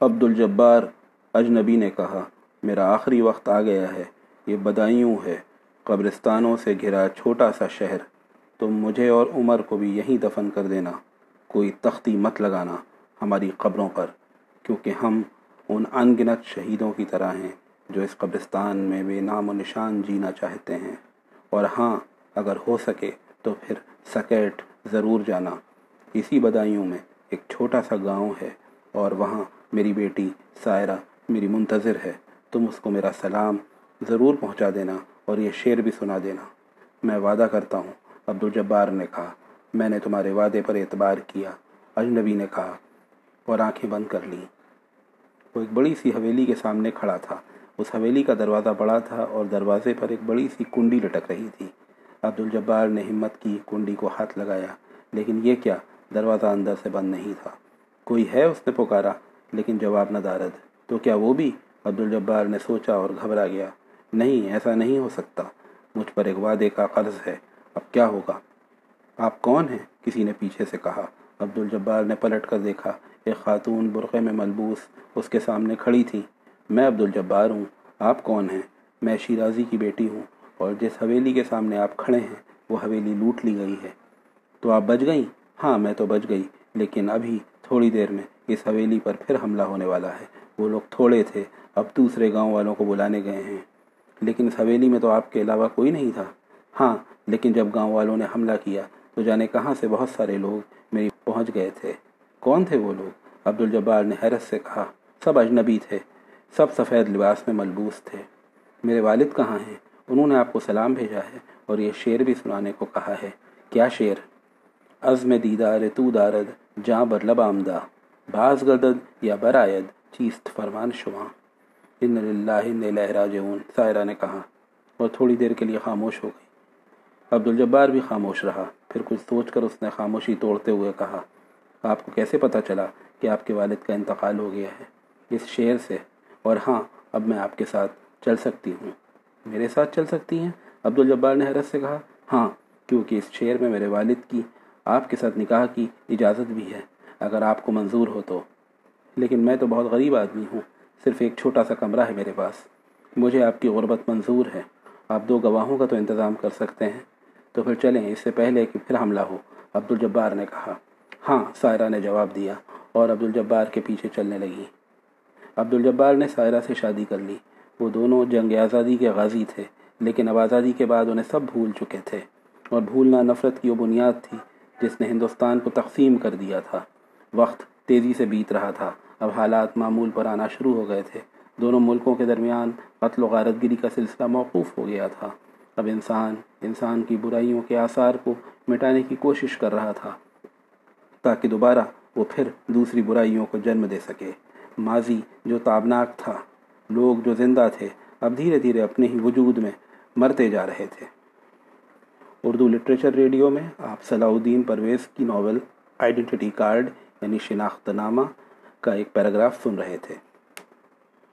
عبد الجبار اجنبی نے کہا، میرا آخری وقت آ گیا ہے، یہ بدائیوں ہے، قبرستانوں سے گھرا چھوٹا سا شہر، تم مجھے اور عمر کو بھی یہیں دفن کر دینا، کوئی تختی مت لگانا ہماری قبروں پر، کیونکہ ہم ان ان گنت شہیدوں کی طرح ہیں جو اس قبرستان میں بے نام و نشان جینا چاہتے ہیں۔ اور ہاں اگر ہو سکے تو پھر سکیٹ ضرور جانا۔ اسی بدائیوں میں ایک چھوٹا سا گاؤں ہے اور وہاں میری بیٹی سائرہ میری منتظر ہے، تم اس کو میرا سلام ضرور پہنچا دینا اور یہ شعر بھی سنا دینا۔ میں وعدہ کرتا ہوں، عبدالجبار نے کہا، میں نے تمہارے وعدے پر اعتبار کیا۔ اجنبی نے کہا، اور آنکھیں بند کر لیں۔ وہ ایک بڑی سی حویلی کے سامنے کھڑا تھا۔ اس حویلی کا دروازہ بڑا تھا اور دروازے پر ایک بڑی سی کنڈی لٹک رہی تھی۔ عبدالجبار نے ہمت کی، کنڈی کو ہاتھ لگایا، لیکن یہ کیا؟ دروازہ اندر سے بند نہیں تھا۔ کوئی ہے اس نے پکارا؟ لیکن جواب نہ دارد تو کیا وہ بھی؟ عبدالجبار نے سوچا اور گھبرا گیا۔ نہیں، ایسا نہیں ہو سکتا۔ مجھ پر ایک وعدے کا قرض ہے۔ اب کیا ہوگا؟ آپ کون ہیں؟ کسی نے پیچھے سے کہا۔ عبدالجبار نے پلٹ کر دیکھا۔ ایک خاتون برقعے میں ملبوس اس کے سامنے کھڑی تھی۔ میں عبدالجبار ہوں۔ آپ کون ہیں؟ میں شیرازی کی بیٹی ہوں۔ اور جس حویلی کے سامنے آپ کھڑے ہیں، وہ حویلی لوٹ لی گئی ہے۔ تو آپ بچ گئیں؟ ہاں میں تو بچ گئی۔ لیکن ابھی تھوڑی دیر میں اس حویلی پر پھر حملہ ہونے والا ہے۔ وہ لوگ تھوڑے تھے، اب دوسرے گاؤں والوں کو بلانے گئے ہیں۔ لیکن اس حویلی میں تو آپ کے علاوہ کوئی نہیں تھا۔ ہاں لیکن جب گاؤں والوں نے حملہ کیا تو جانے کہاں سے بہت سارے لوگ میری پہنچ گئے تھے۔ کون تھے وہ لوگ؟ عبدالجبار نے حیرت سے کہا، سب اجنبی تھے، سب سفید لباس میں ملبوس تھے۔ میرے والد کہاں ہیں؟ انہوں نے آپ کو سلام بھیجا ہے اور یہ شعر بھی سنانے کو کہا ہے۔ کیا شعر؟ عزم دیدار تو دارد، جاں برلب آمدہ۔ بعض گردد یا برآد چیست فرمان شما۔ ان ان راجعون، سائرہ نے کہا۔ اور تھوڑی دیر کے لیے خاموش ہو گئی۔ عبدالجبار بھی خاموش رہا۔ پھر کچھ سوچ کر اس نے خاموشی توڑتے ہوئے کہا، آپ کو کیسے پتہ چلا کہ آپ کے والد کا انتقال ہو گیا ہے؟ اس شعر سے۔ اور ہاں اب میں آپ کے ساتھ چل سکتی ہوں۔ میرے ساتھ چل سکتی ہیں؟ عبدالجبار نے حیرت سے کہا ہاں کیونکہ اس شعر میں میرے والد کی آپ کے ساتھ نکاح کی اجازت بھی ہے، اگر آپ کو منظور ہو تو۔ لیکن میں تو بہت غریب آدمی ہوں، صرف ایک چھوٹا سا کمرہ ہے میرے پاس۔ مجھے آپ کی غربت منظور ہے۔ آپ دو گواہوں کا تو انتظام کر سکتے ہیں۔ تو پھر چلیں، اس سے پہلے کہ پھر حملہ ہو۔ عبدالجبار نے کہا۔ ہاں سائرہ نے جواب دیا اور عبدالجبار کے پیچھے چلنے لگی۔ عبدالجبار نے سائرہ سے شادی کر لی۔ وہ دونوں جنگ آزادی کے غازی تھے، لیکن اب آزادی کے بعد انہیں سب بھول چکے تھے۔ اور بھولنا نفرت کی وہ بنیاد تھی جس نے ہندوستان کو تقسیم کر دیا تھا۔ وقت تیزی سے بیت رہا تھا۔ اب حالات معمول پر آنا شروع ہو گئے تھے۔ دونوں ملکوں کے درمیان قتل و غارت گری کا سلسلہ موقوف ہو گیا تھا۔ اب انسان انسان کی برائیوں کے آثار کو مٹانے کی کوشش کر رہا تھا تاکہ دوبارہ وہ پھر دوسری برائیوں کو جنم دے سکے۔ ماضی جو تابناک تھا۔ لوگ جو زندہ تھے، اب دھیرے دھیرے اپنے ہی وجود میں مرتے جا رہے تھے۔ اردو لٹریچر ریڈیو میں آپ صلاح الدین پرویز کی ناول آئیڈینٹی کارڈ یعنی شناخت نامہ، کا ایک پیراگراف سن رہے تھے۔